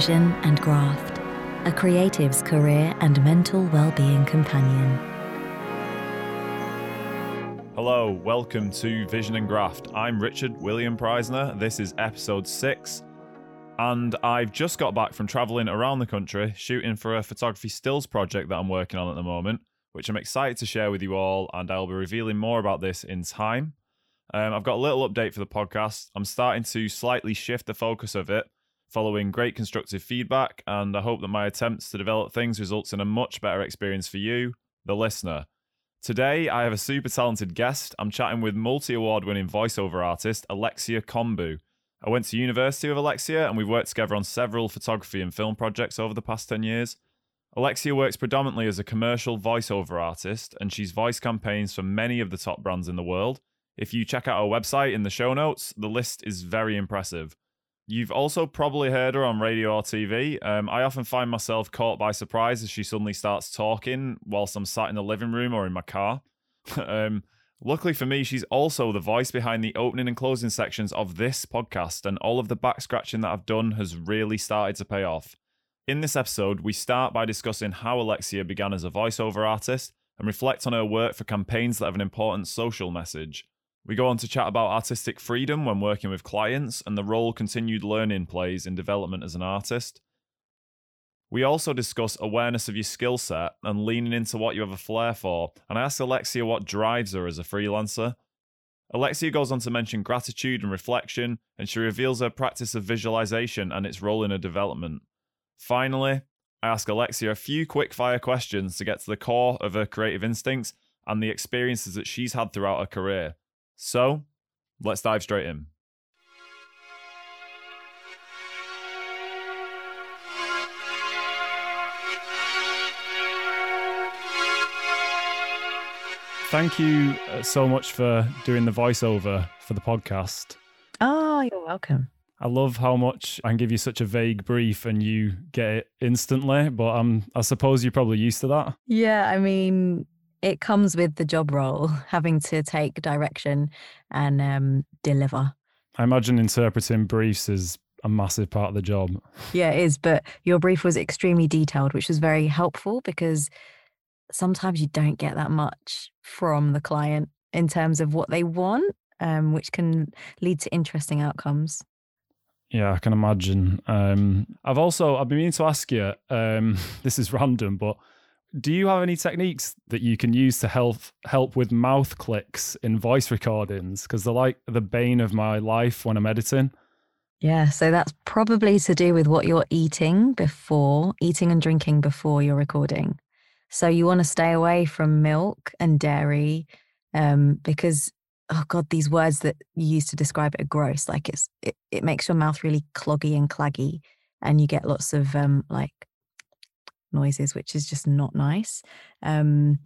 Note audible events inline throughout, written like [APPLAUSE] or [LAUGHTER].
Vision and Graft, a creative's career and mental well-being companion. Hello, welcome to Vision and Graft. I'm Richard William Preisner. This is episode six, and I've just got back from traveling around the country shooting for a photography stills project that I'm working on at the moment, which I'm excited to share with you all, and I'll be revealing more about this in time. Um, I've got a little update for the podcast. I'm starting to slightly shift the focus of it following great constructive feedback, and I hope that my attempts to develop things results in a much better experience for you, the listener. Today, I have a super talented guest. I'm chatting with multi award winning voiceover artist Alexia Kombu. I went to university with Alexia, and we've worked together on several photography and film projects over the past 10 years. Alexia works predominantly as a commercial voiceover artist, and she's voiced campaigns for many of the top brands in the world. If you check out our website in the show notes, the list is very impressive. You've also probably heard her on radio or TV. Um, I often find myself caught by surprise as she suddenly starts talking whilst I'm sat in the living room or in my car. [LAUGHS] um, luckily for me, she's also the voice behind the opening and closing sections of this podcast, and all of the back scratching that I've done has really started to pay off. In this episode, we start by discussing how Alexia began as a voiceover artist and reflect on her work for campaigns that have an important social message. We go on to chat about artistic freedom when working with clients and the role continued learning plays in development as an artist. We also discuss awareness of your skill set and leaning into what you have a flair for, and I ask Alexia what drives her as a freelancer. Alexia goes on to mention gratitude and reflection, and she reveals her practice of visualization and its role in her development. Finally, I ask Alexia a few quick fire questions to get to the core of her creative instincts and the experiences that she's had throughout her career. So, let's dive straight in. Thank you uh, so much for doing the voiceover for the podcast. Oh, you're welcome. I love how much I can give you such a vague brief and you get it instantly, but um, I suppose you're probably used to that. Yeah, I mean, it comes with the job role, [LAUGHS] having to take direction and um, deliver. I imagine interpreting briefs is a massive part of the job. Yeah, it is. But your brief was extremely detailed, which was very helpful because sometimes you don't get that much from the client in terms of what they want, um, which can lead to interesting outcomes. Yeah, I can imagine. Um, I've also I've been meaning to ask you. Um, [LAUGHS] this is random, but do you have any techniques that you can use to help help with mouth clicks in voice recordings? Because they're like the bane of my life when I'm editing. Yeah, so that's probably to do with what you're eating before, eating and drinking before you're recording. So you want to stay away from milk and dairy, um, because oh god, these words that you use to describe it are gross. Like it's it, it makes your mouth really cloggy and claggy, and you get lots of um like noises, which is just not nice. Um,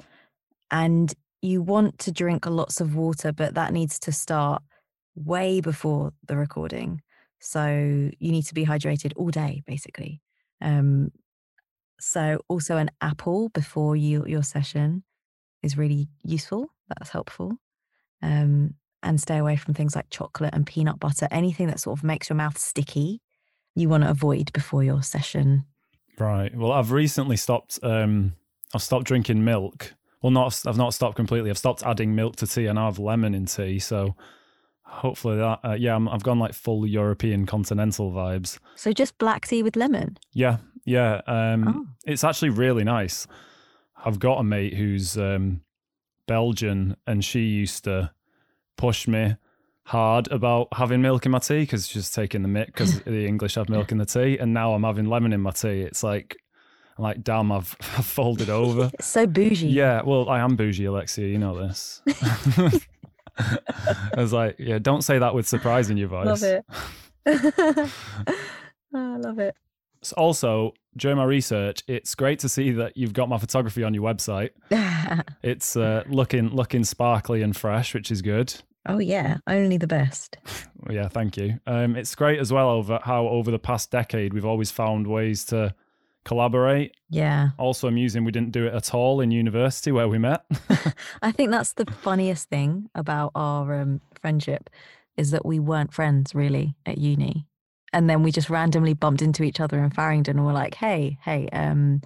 and you want to drink lots of water, but that needs to start way before the recording. So you need to be hydrated all day, basically. Um, so also an apple before you, your session is really useful. That's helpful. Um, and stay away from things like chocolate and peanut butter. Anything that sort of makes your mouth sticky, you want to avoid before your session Right. Well, I've recently stopped. Um, I've stopped drinking milk. Well, not. I've not stopped completely. I've stopped adding milk to tea, and I have lemon in tea. So hopefully that. Uh, yeah, i have gone like full European continental vibes. So just black tea with lemon. Yeah, yeah. Um, oh. It's actually really nice. I've got a mate who's um, Belgian, and she used to push me hard about having milk in my tea because she's taking the mick because the English have milk in the tea, and now I'm having lemon in my tea. It's like, like damn, I've, [LAUGHS] I've folded over. It's [LAUGHS] so bougie. Yeah, well, I am bougie, Alexia. You know this. [LAUGHS] I was like, yeah, don't say that with surprise in your voice. I love it. oh, I love it. Also, during my research, it's great to see that you've got my photography on your website. it's uh, looking looking sparkly and fresh, which is good. Oh yeah, only the best. [LAUGHS] yeah, thank you. Um, it's great as well over how over the past decade we've always found ways to collaborate. Yeah. Also amusing we didn't do it at all in university where we met. [LAUGHS] [LAUGHS] I think that's the funniest thing about our um, friendship is that we weren't friends really at uni. and then we just randomly bumped into each other in Farringdon and were like, "Hey, hey, um,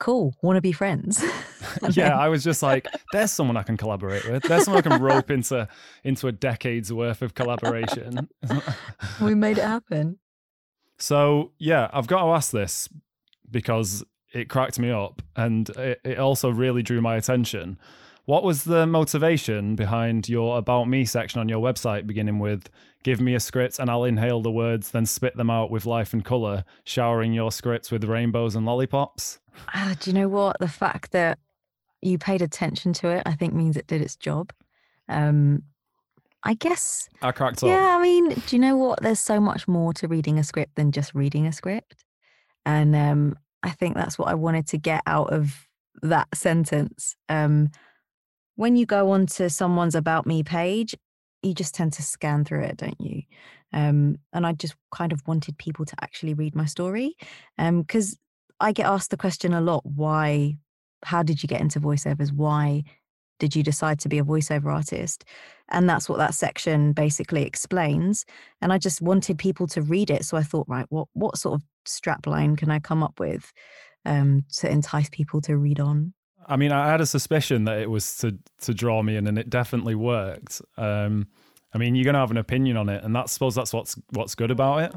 cool, want to be friends?" [LAUGHS] [LAUGHS] yeah, I was just like, "There's someone I can collaborate with. There's someone I can rope [LAUGHS] into into a decade's worth of collaboration." we made it happen. So yeah, I've got to ask this because it cracked me up and it, it also really drew my attention. What was the motivation behind your About Me section on your website, beginning with Give me a script and I'll inhale the words, then spit them out with life and colour, showering your scripts with rainbows and lollipops? Ah, do you know what? The fact that you paid attention to it, I think means it did its job. Um, I guess. I cracked up. Yeah, I mean, do you know what? There's so much more to reading a script than just reading a script. And um, I think that's what I wanted to get out of that sentence. Um, when you go onto someone's About Me page, you just tend to scan through it, don't you? Um, and I just kind of wanted people to actually read my story because um, I get asked the question a lot why, how did you get into voiceovers? Why did you decide to be a voiceover artist? And that's what that section basically explains. And I just wanted people to read it. So I thought, right, what, what sort of strapline can I come up with um, to entice people to read on? I mean, I had a suspicion that it was to to draw me in, and it definitely worked. Um, I mean, you're gonna have an opinion on it, and that's I suppose that's what's what's good about it.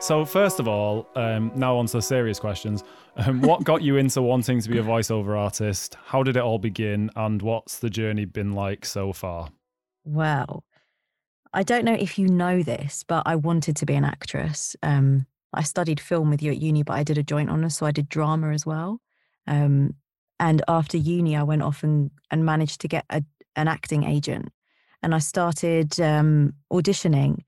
So first of all, um, now on to the serious questions. Um, what got you into wanting to be a voiceover artist? How did it all begin, and what's the journey been like so far? Well, I don't know if you know this, but I wanted to be an actress. Um, I studied film with you at uni, but I did a joint honours, so I did drama as well. Um, and after uni, I went off and, and managed to get a, an acting agent. And I started um, auditioning,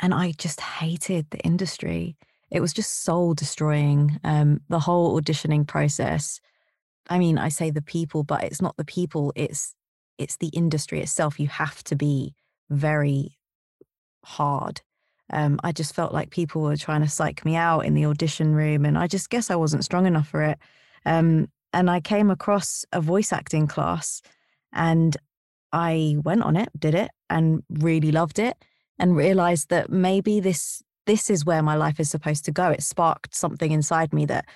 and I just hated the industry. It was just soul destroying. Um, the whole auditioning process. I mean, I say the people, but it's not the people. It's it's the industry itself. You have to be very hard. Um, I just felt like people were trying to psych me out in the audition room, and I just guess I wasn't strong enough for it. Um, and I came across a voice acting class, and I went on it, did it, and really loved it, and realized that maybe this this is where my life is supposed to go. It sparked something inside me that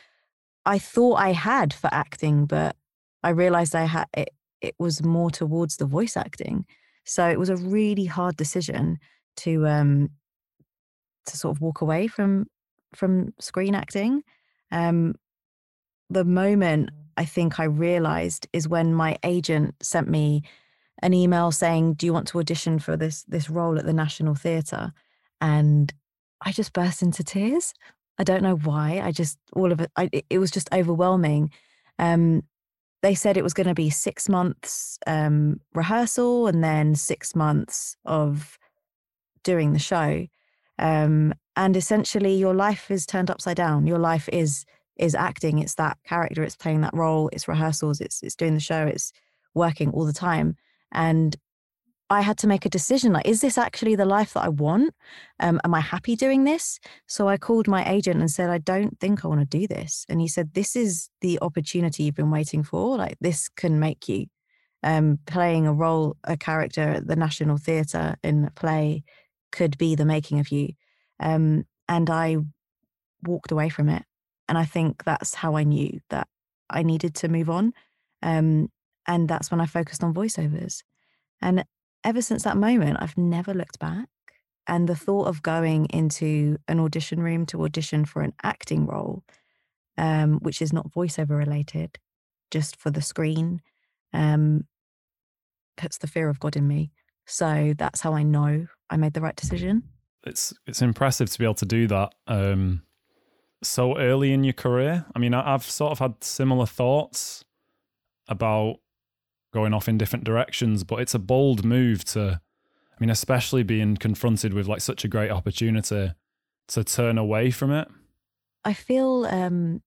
I thought I had for acting, but I realized I had it. It was more towards the voice acting. So it was a really hard decision to um to sort of walk away from from screen acting. Um, the moment I think I realized is when my agent sent me an email saying, "Do you want to audition for this this role at the National Theatre?" And I just burst into tears. I don't know why. I just all of it. I, it was just overwhelming. Um, they said it was going to be six months um, rehearsal and then six months of doing the show. Um, and essentially your life is turned upside down. Your life is is acting. It's that character, it's playing that role, it's rehearsals, it's it's doing the show, it's working all the time. And I had to make a decision like, is this actually the life that I want? Um, am I happy doing this? So I called my agent and said, I don't think I want to do this. And he said, This is the opportunity you've been waiting for. Like, this can make you. Um, playing a role, a character at the National Theatre in a play could be the making of you. Um, and I walked away from it. And I think that's how I knew that I needed to move on. Um, and that's when I focused on voiceovers. And ever since that moment, I've never looked back. And the thought of going into an audition room to audition for an acting role, um, which is not voiceover related, just for the screen, um, puts the fear of God in me. So that's how I know I made the right decision. It's it's impressive to be able to do that um, so early in your career. I mean, I've sort of had similar thoughts about going off in different directions, but it's a bold move to. I mean, especially being confronted with like such a great opportunity to turn away from it. I feel um,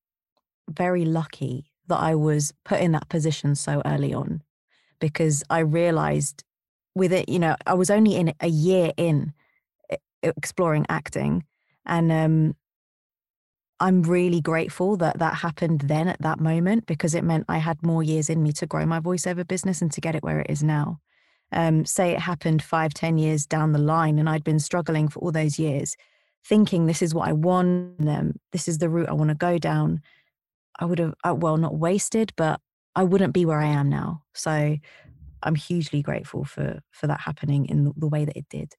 very lucky that I was put in that position so early on because I realized with it, you know, I was only in a year in exploring acting, and um, I'm really grateful that that happened then at that moment because it meant I had more years in me to grow my voiceover business and to get it where it is now. Um, say it happened five, ten years down the line, and I'd been struggling for all those years, thinking this is what I want, um, this is the route I want to go down. I would have, uh, well, not wasted, but I wouldn't be where I am now. So I'm hugely grateful for for that happening in the, the way that it did.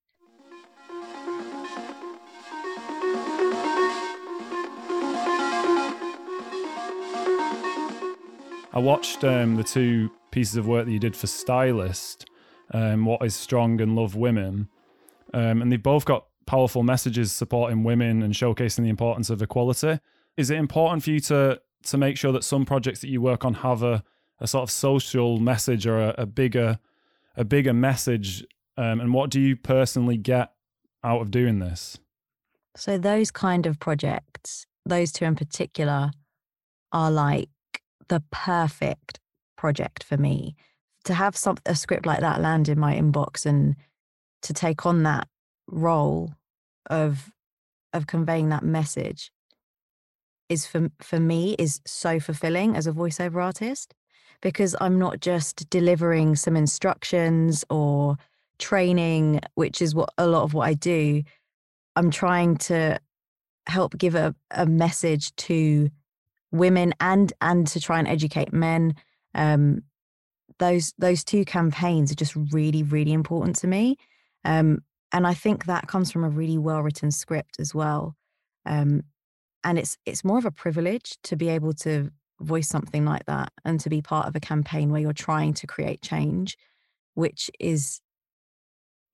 I watched um, the two pieces of work that you did for Stylist, um, What is Strong and Love Women. Um, and they've both got powerful messages supporting women and showcasing the importance of equality. Is it important for you to to make sure that some projects that you work on have a, a sort of social message or a, a bigger a bigger message? Um, and what do you personally get out of doing this? So those kind of projects, those two in particular, are like the perfect project for me. To have some a script like that land in my inbox and to take on that role of of conveying that message is for for me is so fulfilling as a voiceover artist because I'm not just delivering some instructions or training, which is what a lot of what I do. I'm trying to help give a, a message to women and and to try and educate men. Um, those those two campaigns are just really really important to me, um, and I think that comes from a really well written script as well. Um, and it's it's more of a privilege to be able to voice something like that and to be part of a campaign where you're trying to create change, which is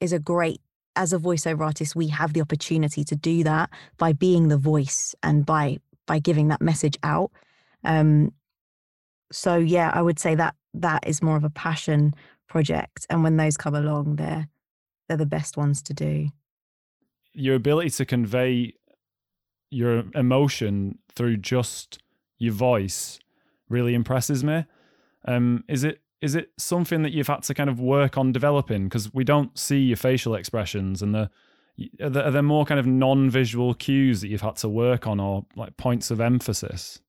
is a great as a voiceover artist, we have the opportunity to do that by being the voice and by by giving that message out. Um, so yeah, I would say that that is more of a passion project, and when those come along, they're they're the best ones to do. Your ability to convey your emotion through just your voice really impresses me. Um, is it is it something that you've had to kind of work on developing because we don't see your facial expressions and the are there, are there more kind of non-visual cues that you've had to work on or like points of emphasis?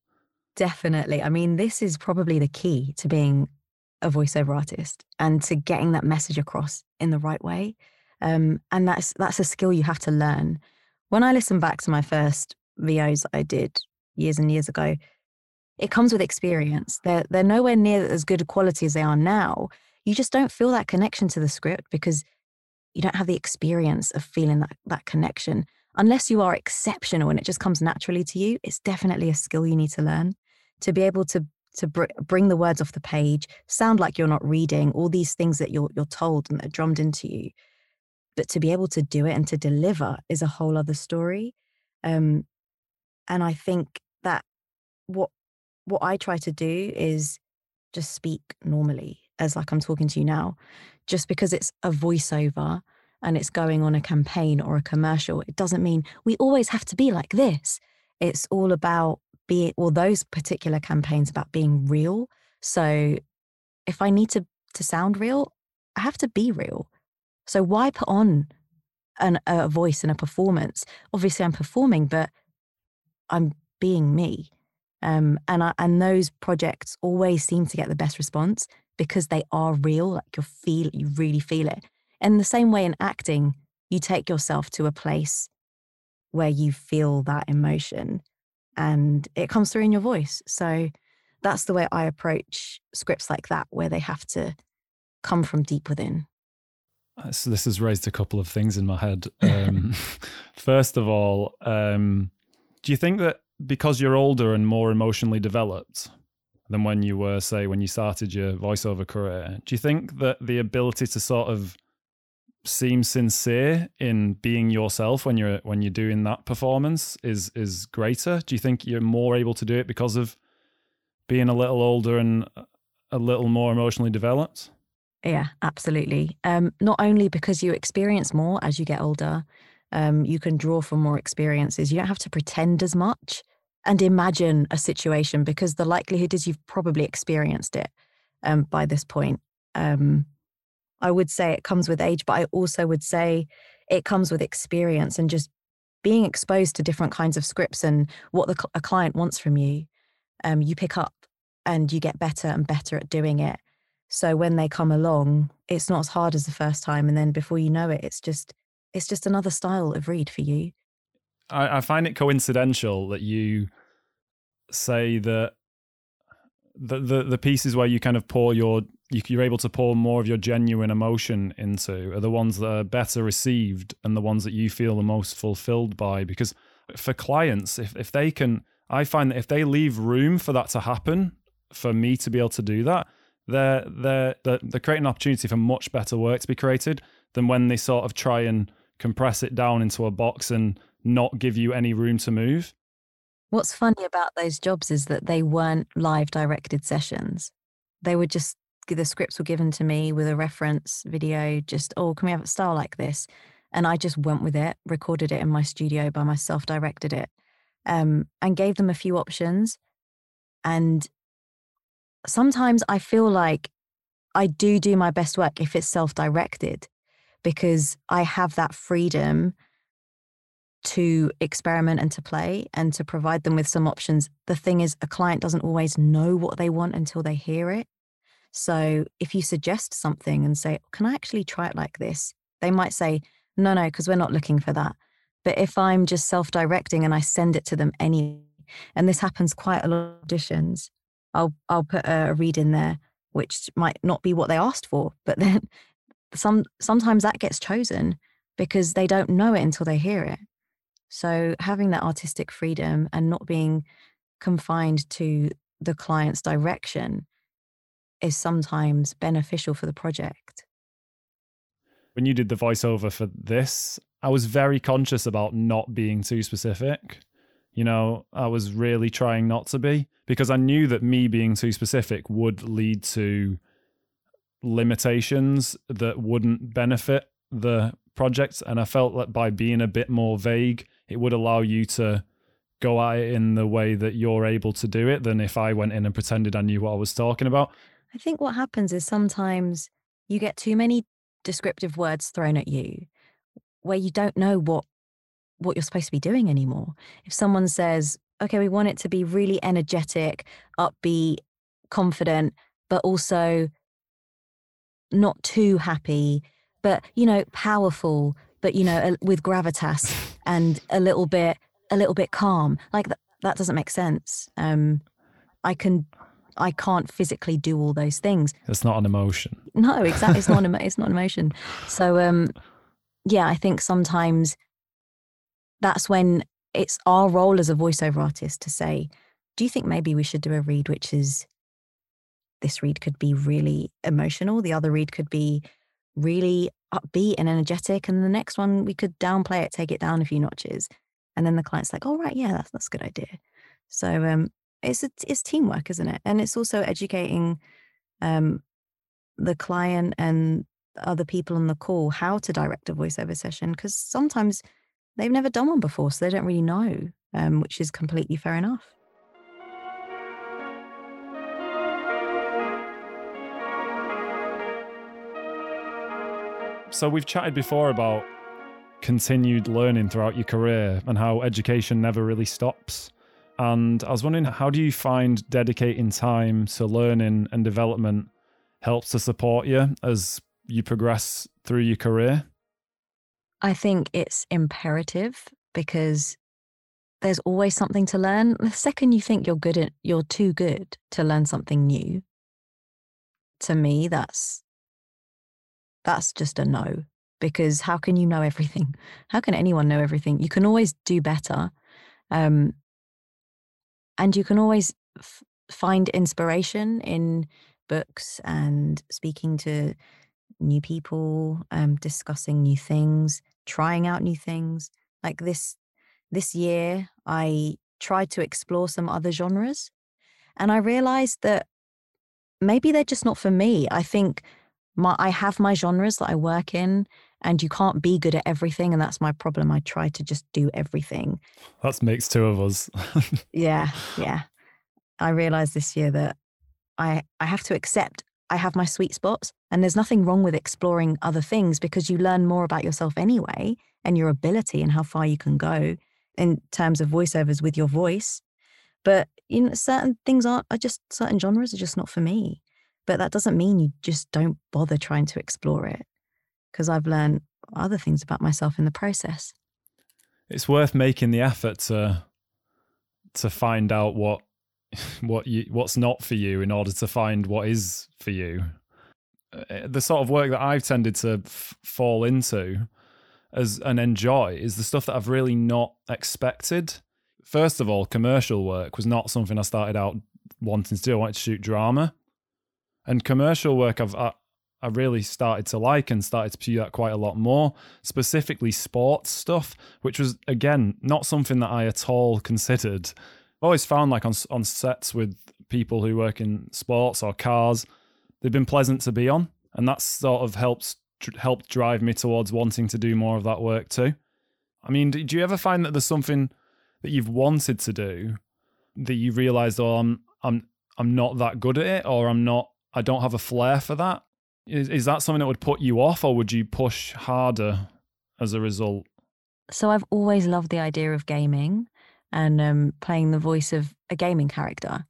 Definitely. I mean, this is probably the key to being a voiceover artist and to getting that message across in the right way. Um, and that's that's a skill you have to learn. When I listen back to my first VOs I did years and years ago, it comes with experience. They're they're nowhere near as good a quality as they are now. You just don't feel that connection to the script because you don't have the experience of feeling that, that connection. Unless you are exceptional and it just comes naturally to you, it's definitely a skill you need to learn to be able to to br- bring the words off the page, sound like you're not reading, all these things that you're you're told and they're drummed into you. But to be able to do it and to deliver is a whole other story. Um, and I think that what what I try to do is just speak normally as like I'm talking to you now just because it's a voiceover and it's going on a campaign or a commercial, it doesn't mean we always have to be like this. It's all about being, well, those particular campaigns about being real. So if I need to to sound real, I have to be real. So why put on an, a voice and a performance? Obviously, I'm performing, but I'm being me. Um, and I, and those projects always seem to get the best response because they are real, like you feel, you really feel it. And the same way in acting, you take yourself to a place where you feel that emotion and it comes through in your voice. So that's the way I approach scripts like that, where they have to come from deep within. Uh, so this has raised a couple of things in my head. [LAUGHS] Um, [LAUGHS] first of all, um, do you think that because you're older and more emotionally developed, than when you were, say, when you started your voiceover career. Do you think that the ability to sort of seem sincere in being yourself when you're when you're doing that performance is is greater? Do you think you're more able to do it because of being a little older and a little more emotionally developed? Yeah, absolutely. Um, not only because you experience more as you get older, um, you can draw from more experiences. You don't have to pretend as much and imagine a situation because the likelihood is you've probably experienced it um, by this point. Um, I would say it comes with age, but I also would say it comes with experience and just being exposed to different kinds of scripts and what the, a client wants from you, um, you pick up and you get better and better at doing it. So when they come along, it's not as hard as the first time, and then before you know it, it's just it's just another style of read for you. I, I find it coincidental that you say that the, the the pieces where you kind of pour your you're able to pour more of your genuine emotion into are the ones that are better received and the ones that you feel the most fulfilled by. Because for clients if, if they can i find that if they leave room for that to happen for me to be able to do that they're they're they're, they're creating an opportunity for much better work to be created than when they sort of try and compress it down into a box and not give you any room to move What's funny about those jobs is that they weren't live directed sessions. They were just the scripts were given to me with a reference video, just, oh, can we have a style like this? And I just went with it, recorded it in my studio by myself, directed it, um, and gave them a few options. And sometimes I feel like I do do my best work if it's self directed because I have that freedom to experiment and to play and to provide them with some options. The thing is, a client doesn't always know what they want until they hear it. So if you suggest something and say, Can I actually try it like this? They might say, No, no, because we're not looking for that. But if I'm just self directing and I send it to them anyway, and this happens quite a lot of auditions, I'll, I'll put a, read in there, which might not be what they asked for. But then [LAUGHS] some, sometimes that gets chosen because they don't know it until they hear it. So having that artistic freedom and not being confined to the client's direction is sometimes beneficial for the project. When you did the voiceover for this, I was very conscious about not being too specific. You know, I was really trying not to be because I knew that me being too specific would lead to limitations that wouldn't benefit the project. And I felt that by being a bit more vague, it would allow you to go at it in the way that you're able to do it than if I went in and pretended I knew what I was talking about. I think what happens is sometimes you get too many descriptive words thrown at you where you don't know what what you're supposed to be doing anymore. If someone says, "Okay, we want it to be really energetic, upbeat, confident, but also not too happy, but you know, powerful, but you know, with gravitas and a little bit a little bit calm." Like that that doesn't make sense. Um I can I can't physically do all those things. It's not an emotion. No, exactly. It's not. An, [LAUGHS] it's not an emotion. So, um, yeah, I think sometimes that's when it's our role as a voiceover artist to say, "Do you think maybe we should do a read which is this read could be really emotional, the other read could be really upbeat and energetic, and the next one we could downplay it, take it down a few notches." And then the client's like, "Oh right, yeah, that's that's a good idea." So um, it's a, it's teamwork, isn't it? And it's also educating um, the client and other people on the call how to direct a voiceover session because sometimes they've never done one before, so they don't really know, um, which is completely fair enough. So we've chatted before about continued learning throughout your career and how education never really stops. And I was wondering, how do you find dedicating time to learning and development helps to support you as you progress through your career? I think it's imperative because there's always something to learn. The second you think you're good at, you're too good to learn something new. To me, that's that's just a no because how can you know everything? How can anyone know everything? You can always do better. Um, and you can always f- find inspiration in books and speaking to new people, um, discussing new things, trying out new things. Like this this year, I tried to explore some other genres, and I realized that maybe they're just not for me. I think my I have my genres that I work in, and you can't be good at everything and that's my problem i try to just do everything that makes two of us [LAUGHS] yeah yeah i realized this year that i i have to accept i have my sweet spots and there's nothing wrong with exploring other things because you learn more about yourself anyway and your ability and how far you can go in terms of voiceovers with your voice. But you know, certain things aren't are just certain genres are just not for me. But that doesn't mean you just don't bother trying to explore it. Because I've learned other things about myself in the process. It's worth making the effort to to find out what [LAUGHS] what you what's not for you in order to find what is for you. Uh, the sort of work that I've tended to f- fall into as and enjoy is the stuff that I've really not expected. First of all, commercial work was not something I started out wanting to do. I wanted to shoot drama, and commercial work I've I, I really started to like and started to pursue that quite a lot more. Specifically, sports stuff, which was again not something that I at all considered. I've always found like on on sets with people who work in sports or cars, they've been pleasant to be on, and that sort of helps helped drive me towards wanting to do more of that work too. I mean, do you ever find that there's something that you've wanted to do that you realized, oh, I'm I'm I'm not that good at it, or I'm not, I don't have a flair for that? Is is that something that would put you off, or would you push harder as a result? So I've always loved the idea of gaming and um, playing the voice of a gaming character,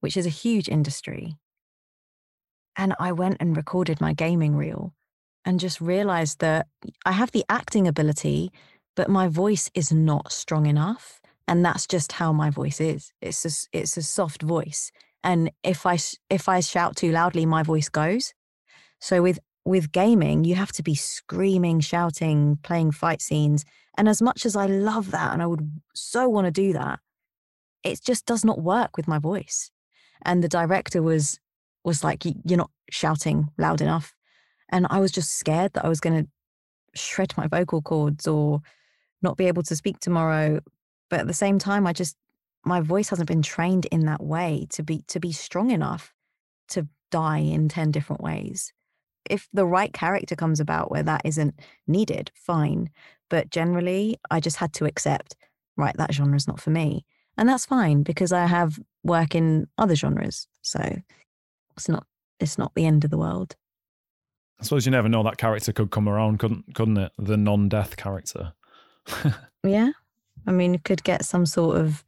which is a huge industry. And I went and recorded my gaming reel and just realized that I have the acting ability, but my voice is not strong enough. And that's just how my voice is. It's a, it's a soft voice. And if I, if I shout too loudly, my voice goes. So with, with gaming, you have to be screaming, shouting, playing fight scenes. And as much as I love that and I would so want to do that, it just does not work with my voice. And the director was was like, "You're not shouting loud enough." And I was just scared that I was going to shred my vocal cords or not be able to speak tomorrow. But at the same time, I just, my voice hasn't been trained in that way to be, to be strong enough to die in 10 different ways. If the right character comes about where that isn't needed, fine. But generally, I just had to accept, right, that genre is not for me. And that's fine because I have work in other genres. So it's not, it's not the end of the world. I suppose you never know that character could come around, couldn't couldn't it? The non-death character. [LAUGHS] yeah, I mean, could get some sort of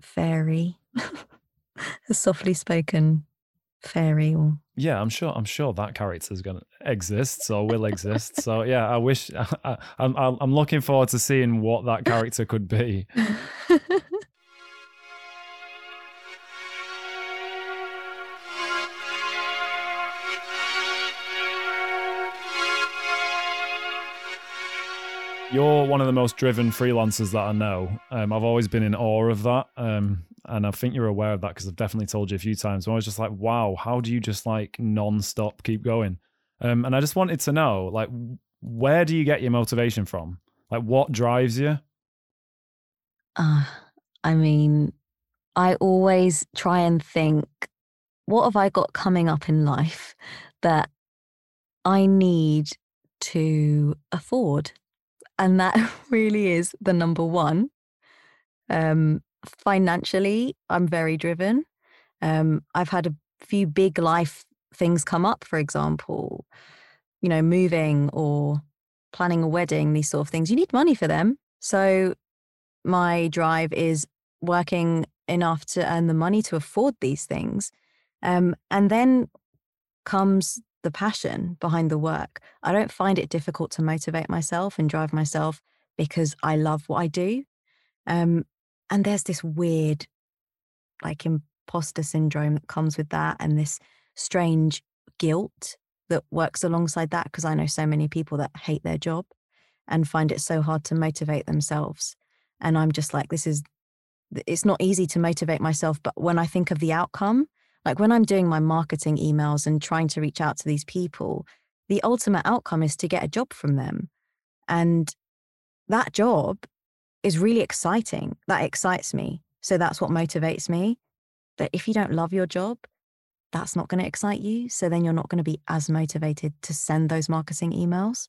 fairy, [LAUGHS] a softly spoken fairy, or yeah, I'm sure. I'm sure that character is going to exist or will exist. so yeah, I wish. [LAUGHS] I, I'm I'm looking forward to seeing what that character could be. [LAUGHS] You're one of the most driven freelancers that I know. Um, I've always been in awe of that. Um, and I think you're aware of that because I've definitely told you a few times. I was just like, wow, how do you just like non-stop keep going? Um, and I just wanted to know, like, where do you get your motivation from? Like, what drives you? Uh, I mean, I always try and think, what have I got coming up in life that I need to afford? And that [LAUGHS] really is the number one. Um, financially, I'm very driven. Um, I've had a few big life things come up, for example, you know, moving or planning a wedding, these sort of things. You need money for them. So my drive is working enough to earn the money to afford these things. Um, and then comes the passion behind the work. I don't find it difficult to motivate myself and drive myself because I love what I do. Um, and there's this weird, like, imposter syndrome that comes with that, and this strange guilt that works alongside that because I know so many people that hate their job and find it so hard to motivate themselves. And I'm just like, this is, it's not easy to motivate myself. But when I think of the outcome, like when I'm doing my marketing emails and trying to reach out to these people, the ultimate outcome is to get a job from them. And that job is really exciting. That excites me. So that's what motivates me. That if you don't love your job, that's not going to excite you. So then you're not going to be as motivated to send those marketing emails.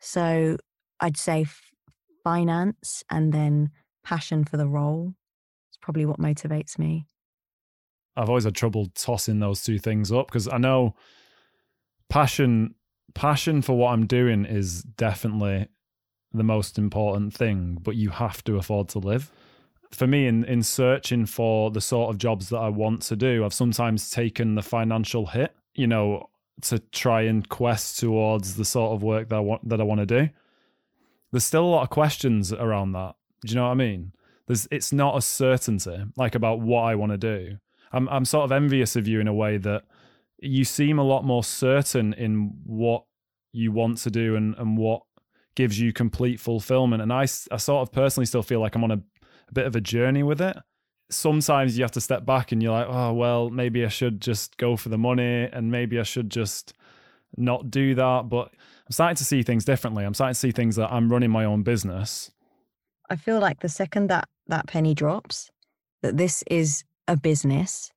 So I'd say finance and then passion for the role is probably what motivates me. I've always had trouble tossing those two things up because I know passion passion for what I'm doing is definitely the most important thing, but you have to afford to live. For me, in, in searching for the sort of jobs that I want to do, I've sometimes taken the financial hit, you know, to try and quest towards the sort of work that I want that I want to do. There's still a lot of questions around that. Do you know what I mean? There's it's not a certainty like about what I want to do. I'm I'm sort of envious of you in a way that you seem a lot more certain in what you want to do and, and what gives you complete fulfillment. And I, I sort of personally still feel like I'm on a, a bit of a journey with it. Sometimes you have to step back and you're like, oh, well, maybe I should just go for the money and maybe I should just not do that. But I'm starting to see things differently. I'm starting to see things that I'm running my own business. I feel like the second that that penny drops, that this is a business.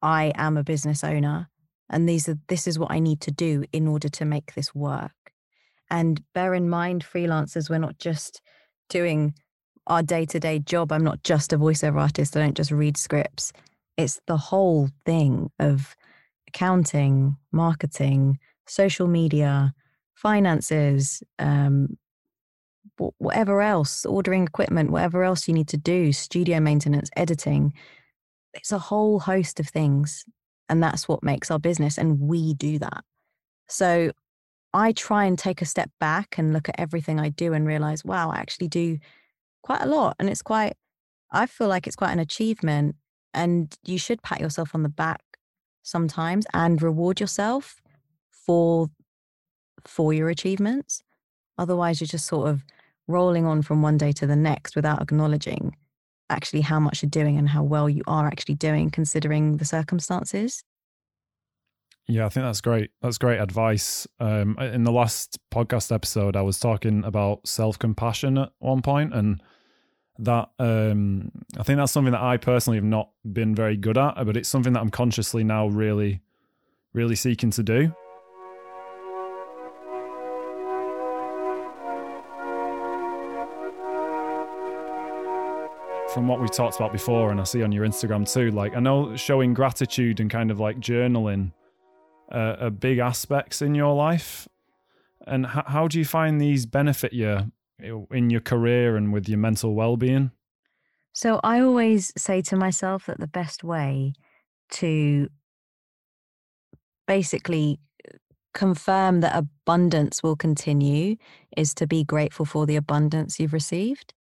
I am a business owner and these are this is what I need to do in order to make this work. And bear in mind, freelancers, we're not just doing our day to day job. I'm not just a voiceover artist. I don't just read scripts. It's the whole thing of accounting, marketing, social media, finances, um, whatever else, ordering equipment, whatever else you need to do, studio maintenance, editing. It's a whole host of things. And that's what makes our business. And we do that. So I try and take a step back and look at everything I do and realize, wow, I actually do quite a lot. And it's quite, I feel like it's quite an achievement. And you should pat yourself on the back sometimes and reward yourself for for your achievements otherwise you're just sort of rolling on from one day to the next without acknowledging actually how much you're doing and how well you are actually doing considering the circumstances. Yeah, I think that's great. That's great advice. Um, in the last podcast episode, I was talking about self compassion at one point, and that um, I think that's something that I personally have not been very good at, but it's something that I'm consciously now really, really seeking to do. From what we've talked about before, and I see on your Instagram too, like I know showing gratitude and kind of like journaling uh, are big aspects in your life. And h- how do you find these benefit you in your career and with your mental well being? So I always say to myself that the best way to basically confirm that abundance will continue is to be grateful for the abundance you've received.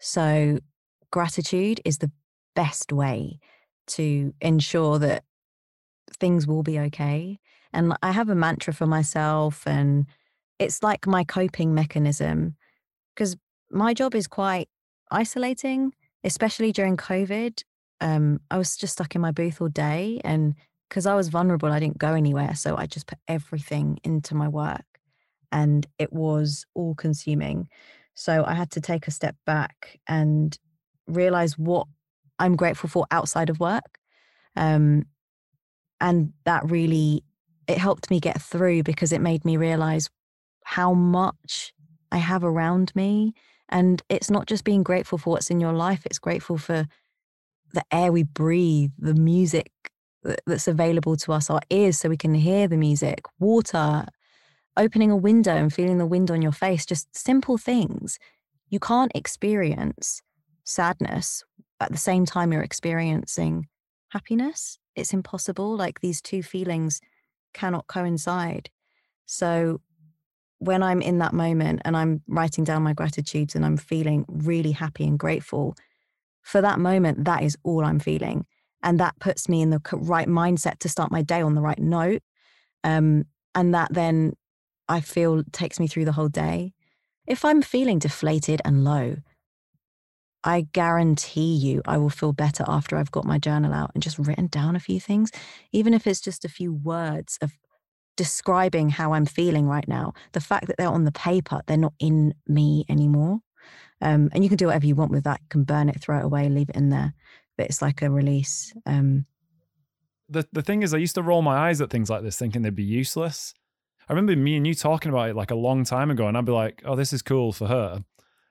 So gratitude is the best way to ensure that things will be okay. And I have a mantra for myself, and it's like my coping mechanism because my job is quite isolating, especially during COVID. Um, I was just stuck in my booth all day, and because I was vulnerable, I didn't go anywhere. So I just put everything into my work, and it was all consuming. So I had to take a step back and realize what I'm grateful for outside of work. Um, and that really it helped me get through because it made me realize how much I have around me. And it's not just being grateful for what's in your life, it's grateful for the air we breathe, the music that's available to us, our ears so we can hear the music, water, opening a window and feeling the wind on your face, just simple things. You can't experience sadness at the same time you're experiencing happiness. It's impossible. Like these two feelings cannot coincide. So when I'm in that moment and I'm writing down my gratitudes and I'm feeling really happy and grateful, for that moment, that is all I'm feeling. And that puts me in the right mindset to start my day on the right note. Um, and that then I feel takes me through the whole day. If I'm feeling deflated and low, I guarantee you I will feel better after I've got my journal out and just written down a few things, even if it's just a few words of describing how I'm feeling right now. The fact that they're on the paper, they're not in me anymore. Um, and you can do whatever you want with that. You can burn it, throw it away, leave it in there. But it's like a release. Um, the the thing is, I used to roll my eyes at things like this, thinking they'd be useless. I remember me and you talking about it like a long time ago, and I'd be like, "Oh, this is cool for her,"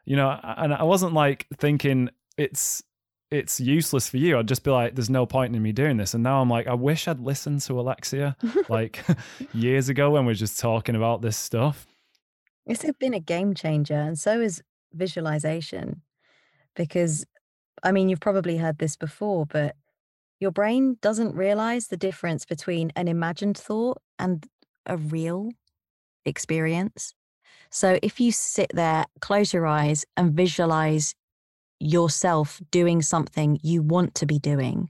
you know, and I wasn't like thinking it's it's useless for you. I'd just be like, there's no point in me doing this. And now I'm like, I wish I'd listened to Alexia [LAUGHS] like [LAUGHS] years ago when we are just talking about this stuff. It's been a game changer. And so is visualization. Because, I mean, you've probably heard this before, but your brain doesn't realize the difference between an imagined thought and a real experience. So if you sit there, close your eyes, and visualize yourself doing something you want to be doing.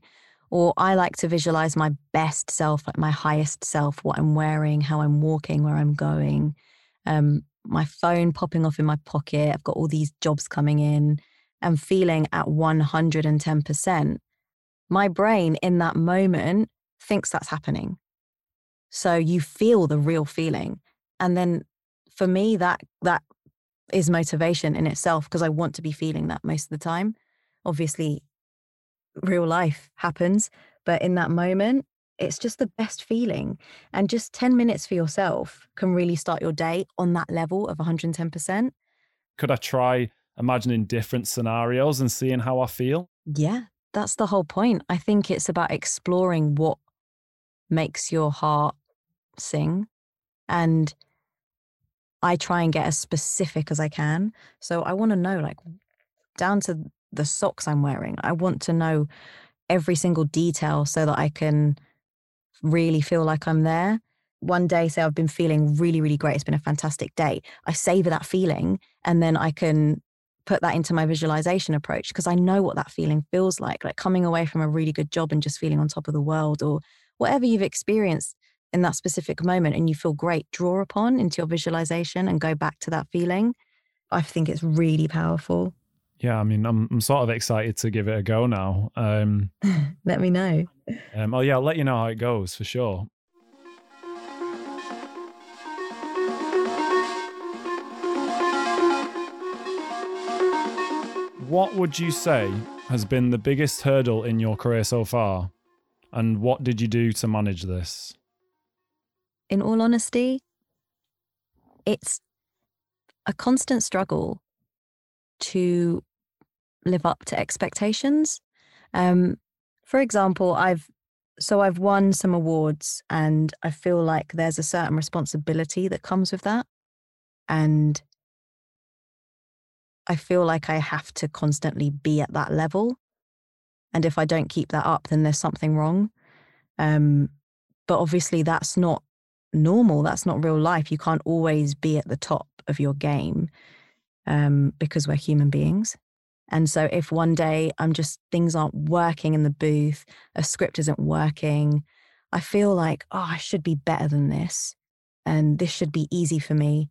Or I like to visualize my best self, like my highest self, what I'm wearing, how I'm walking, where I'm going, um, my phone popping off in my pocket. I've got all these jobs coming in and feeling at 110%. My brain in that moment thinks that's happening. So you feel the real feeling. And then for me, that that is motivation in itself because I want to be feeling that most of the time. Obviously, real life happens, but in that moment, it's just the best feeling. And just 10 minutes for yourself can really start your day on that level of 110%. Could I try imagining different scenarios and seeing how I feel? Yeah, that's the whole point. I think it's about exploring what makes your heart sing and I try and get as specific as I can. So I want to know, like, down to the socks I'm wearing. I want to know every single detail so that I can really feel like I'm there. One day, say I've been feeling really, really great. It's been a fantastic day. I savor that feeling and then I can put that into my visualization approach because I know what that feeling feels like, like coming away from a really good job and just feeling on top of the world or whatever you've experienced in that specific moment and you feel great, draw upon into your visualization and go back to that feeling. I think it's really powerful. Yeah, I mean, I'm I'm sort of excited to give it a go now. Um, [LAUGHS] let me know. Um, oh yeah, I'll let you know how it goes for sure. What would you say has been the biggest hurdle in your career so far, and what did you do to manage this? In all honesty, it's a constant struggle to live up to expectations. Um, for example, I've so I've won some awards and I feel like there's a certain responsibility that comes with that. And I feel like I have to constantly be at that level. And if I don't keep that up, then there's something wrong. Um, but obviously, that's not normal. That's not real life. You can't always be at the top of your game um, because we're human beings. And so if one day I'm just, things aren't working in the booth, a script isn't working, I feel like, oh, I should be better than this. And this should be easy for me.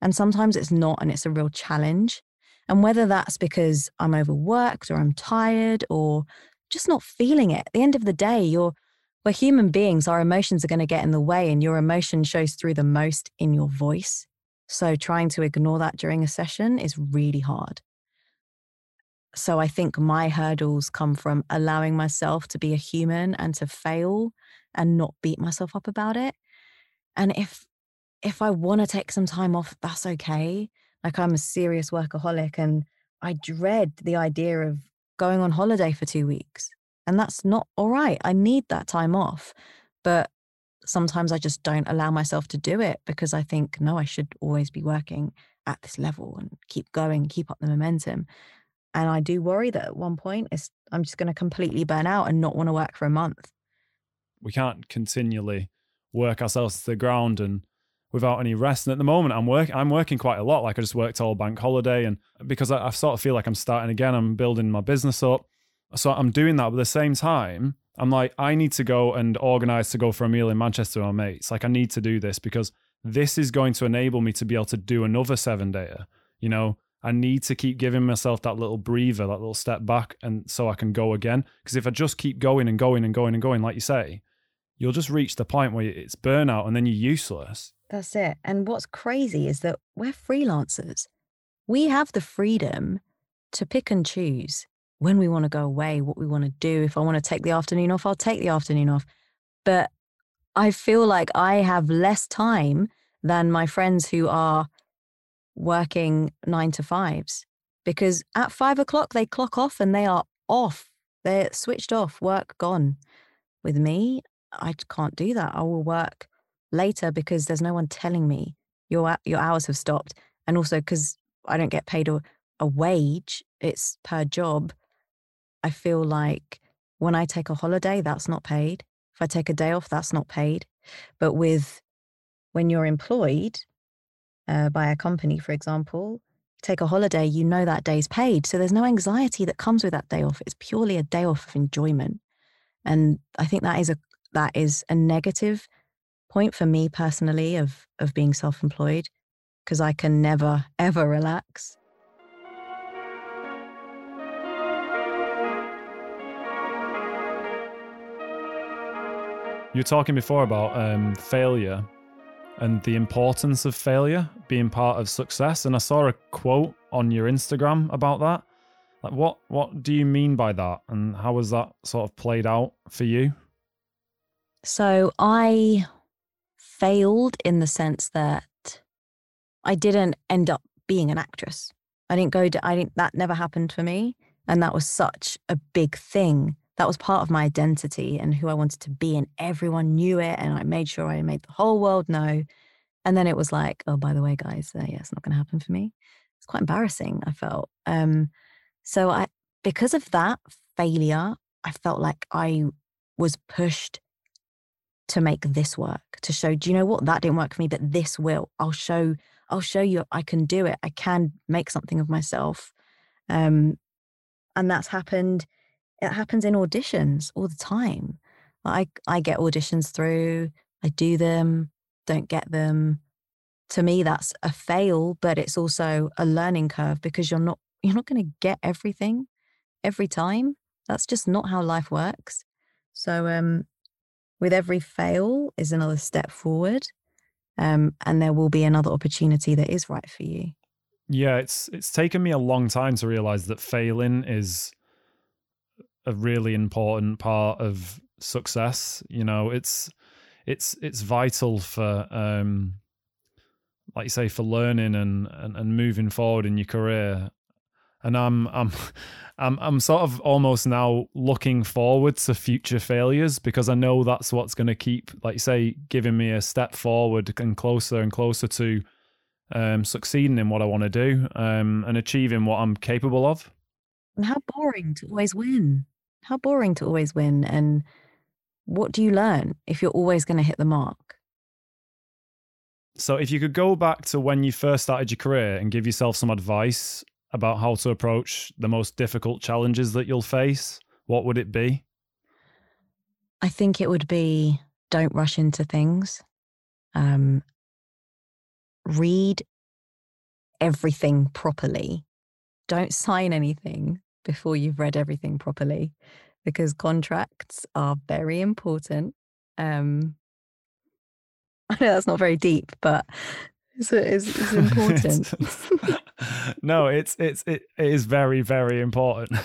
And sometimes it's not, and it's a real challenge. And whether that's because I'm overworked or I'm tired or just not feeling it, at the end of the day, you're we're human beings, our emotions are going to get in the way, and your emotion shows through the most in your voice. So, trying to ignore that during a session is really hard. So, I think my hurdles come from allowing myself to be a human and to fail and not beat myself up about it. And if if I want to take some time off, that's okay. Like I'm a serious workaholic and I dread the idea of going on holiday for 2 weeks. And that's not all right. I need that time off. But sometimes I just don't allow myself to do it because I think, no, I should always be working at this level and keep going, keep up the momentum. And I do worry that at one point I'm just going to completely burn out and not want to work for a month. We can't continually work ourselves to the ground and without any rest. And at the moment, I'm work I'm working quite a lot. Like I just worked all bank holiday, and because I, I sort of feel like I'm starting again, I'm building my business up. So I'm doing that, but at the same time, I'm like, I need to go and organize to go for a meal in Manchester with my mates. Like, I need to do this because this is going to enable me to be able to do another seven dayer. You know, I need to keep giving myself that little breather, that little step back, and so I can go again. Because if I just keep going and going and going and going, like you say, you'll just reach the point where it's burnout and then you're useless. That's it. And what's crazy is that we're freelancers. We have the freedom to pick and choose when we want to go away, what we want to do. If I want to take the afternoon off, I'll take the afternoon off. But I feel like I have less time than my friends who are working nine to fives because at five o'clock they clock off and they are off. They're switched off, work gone. With me, I can't do that. I will work later because there's no one telling me your your hours have stopped, and also because I don't get paid a, a wage. It's per job. I feel like when I take a holiday, that's not paid. If I take a day off, that's not paid. But with when you're employed uh, by a company, for example, take a holiday, you know that day's paid. So there's no anxiety that comes with that day off. It's purely a day off of enjoyment. And I think that is a that is a negative point for me personally of of being self-employed because I can never [LAUGHS] ever relax. You were talking before about um, failure and the importance of failure being part of success, and I saw a quote on your Instagram about that. Like, what what do you mean by that, and how was that sort of played out for you? So I failed in the sense that I didn't end up being an actress. I didn't go to, I didn't, that never happened for me. And that was such a big thing that was part of my identity and who I wanted to be. And everyone knew it. And I made sure I made the whole world know. And then it was like, oh, by the way, guys, uh, yeah, it's not going to happen for me. It's quite embarrassing, I felt. Um, so I, because of that failure, I felt like I was pushed to make this work, to show, do you know what? That didn't work for me, but this will. I'll show, I'll show you I can do it. I can make something of myself. Um, and that's happened it happens in auditions all the time. I I get auditions through, I do them, don't get them. To me, that's a fail, but it's also a learning curve because you're not you're not going to get everything every time. That's just not how life works. So, um, with every fail is another step forward, um, and there will be another opportunity that is right for you. Yeah, it's it's taken me a long time to realize that failing is a really important part of success. You know, it's it's it's vital for um like you say for learning and, and and moving forward in your career and i'm i'm [LAUGHS] i'm i'm sort of almost now looking forward to future failures because i know that's what's going to keep like you say giving me a step forward and closer and closer to um succeeding in what i want to do um and achieving what i'm capable of and how boring to always win how boring to always win. And what do you learn if you're always going to hit the mark? So, if you could go back to when you first started your career and give yourself some advice about how to approach the most difficult challenges that you'll face, what would it be? I think it would be don't rush into things. Um, read everything properly. Don't sign anything before you've read everything properly because contracts are very important. Um, [LAUGHS] I know that's not very deep, but it's, it's, it's [LAUGHS] important. [LAUGHS] no, it's it's it, it is very very important.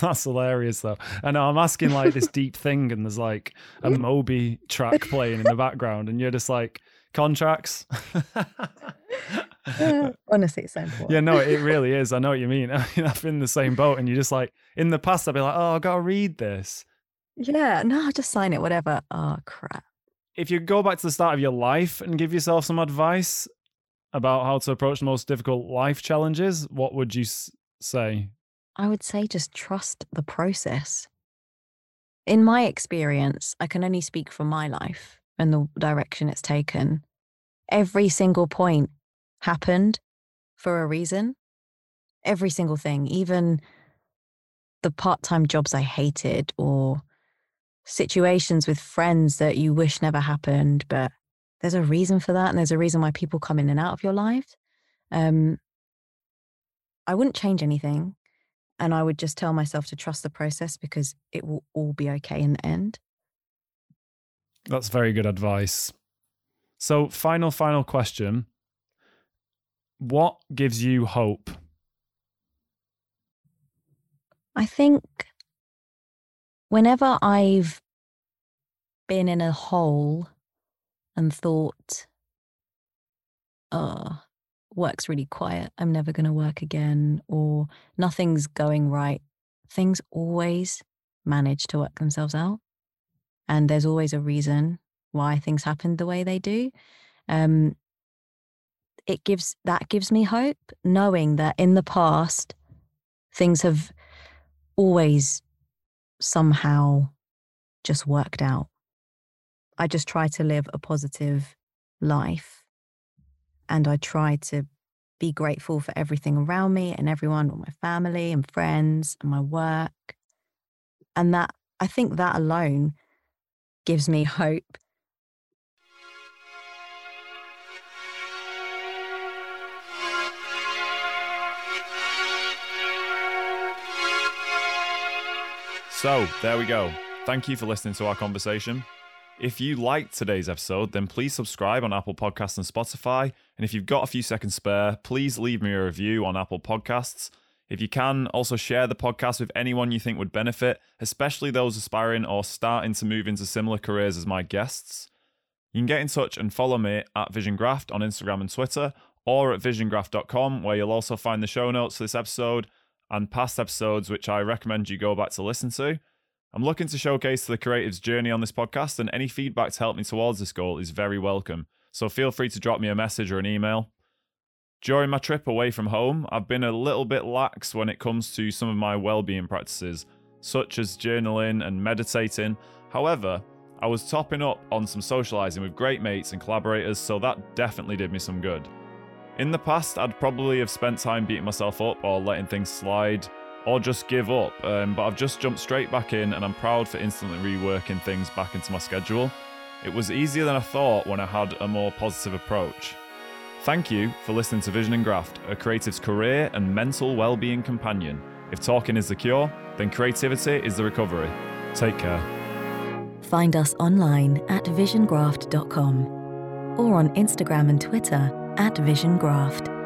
That's hilarious though. I know I'm asking like this deep thing, and there's like a Moby track playing in the background, and you're just like contracts. [LAUGHS] Honestly, it's so important. Yeah, no, it [LAUGHS] really is. I know what you mean. [LAUGHS] I mean, I've been in the same boat, and you just like in the past, I'd be like, oh, I gotta read this. Yeah, no, just sign it, whatever. Oh crap. If you go back to the start of your life and give yourself some advice about how to approach the most difficult life challenges, what would you say? I would say just trust the process. In my experience, I can only speak for my life and the direction it's taken. Every single point happened for a reason. Every single thing, even the part time jobs I hated or situations with friends that you wish never happened, but there's a reason for that. And there's a reason why people come in and out of your life. Um, I wouldn't change anything. And I would just tell myself to trust the process because it will all be okay in the end. That's very good advice. So, final, final question. What gives you hope? I think whenever I've been in a hole and thought, oh, work's really quiet, I'm never going to work again, or nothing's going right things always manage to work themselves out. And there's always a reason why things happen the way they do. Um, it gives that gives me hope, knowing that in the past things have always somehow just worked out. I just try to live a positive life and I try to be grateful for everything around me and everyone, my family and friends and my work. And that, I think that alone gives me hope. So, there we go. Thank you for listening to our conversation. If you liked today's episode, then please subscribe on Apple Podcasts and Spotify. And if you've got a few seconds spare, please leave me a review on Apple Podcasts. If you can, also share the podcast with anyone you think would benefit, especially those aspiring or starting to move into similar careers as my guests. You can get in touch and follow me at VisionGraft on Instagram and Twitter, or at visiongraft.com, where you'll also find the show notes for this episode and past episodes, which I recommend you go back to listen to. I'm looking to showcase the creative's journey on this podcast, and any feedback to help me towards this goal is very welcome. So feel free to drop me a message or an email. During my trip away from home, I've been a little bit lax when it comes to some of my well-being practices, such as journaling and meditating. However, I was topping up on some socializing with great mates and collaborators, so that definitely did me some good. In the past, I'd probably have spent time beating myself up or letting things slide or just give up, um, but I've just jumped straight back in and I'm proud for instantly reworking things back into my schedule. It was easier than I thought when I had a more positive approach. Thank you for listening to Vision and Graft, a creative's career and mental well-being companion. If talking is the cure, then creativity is the recovery. Take care. Find us online at visiongraft.com or on Instagram and Twitter at visiongraft.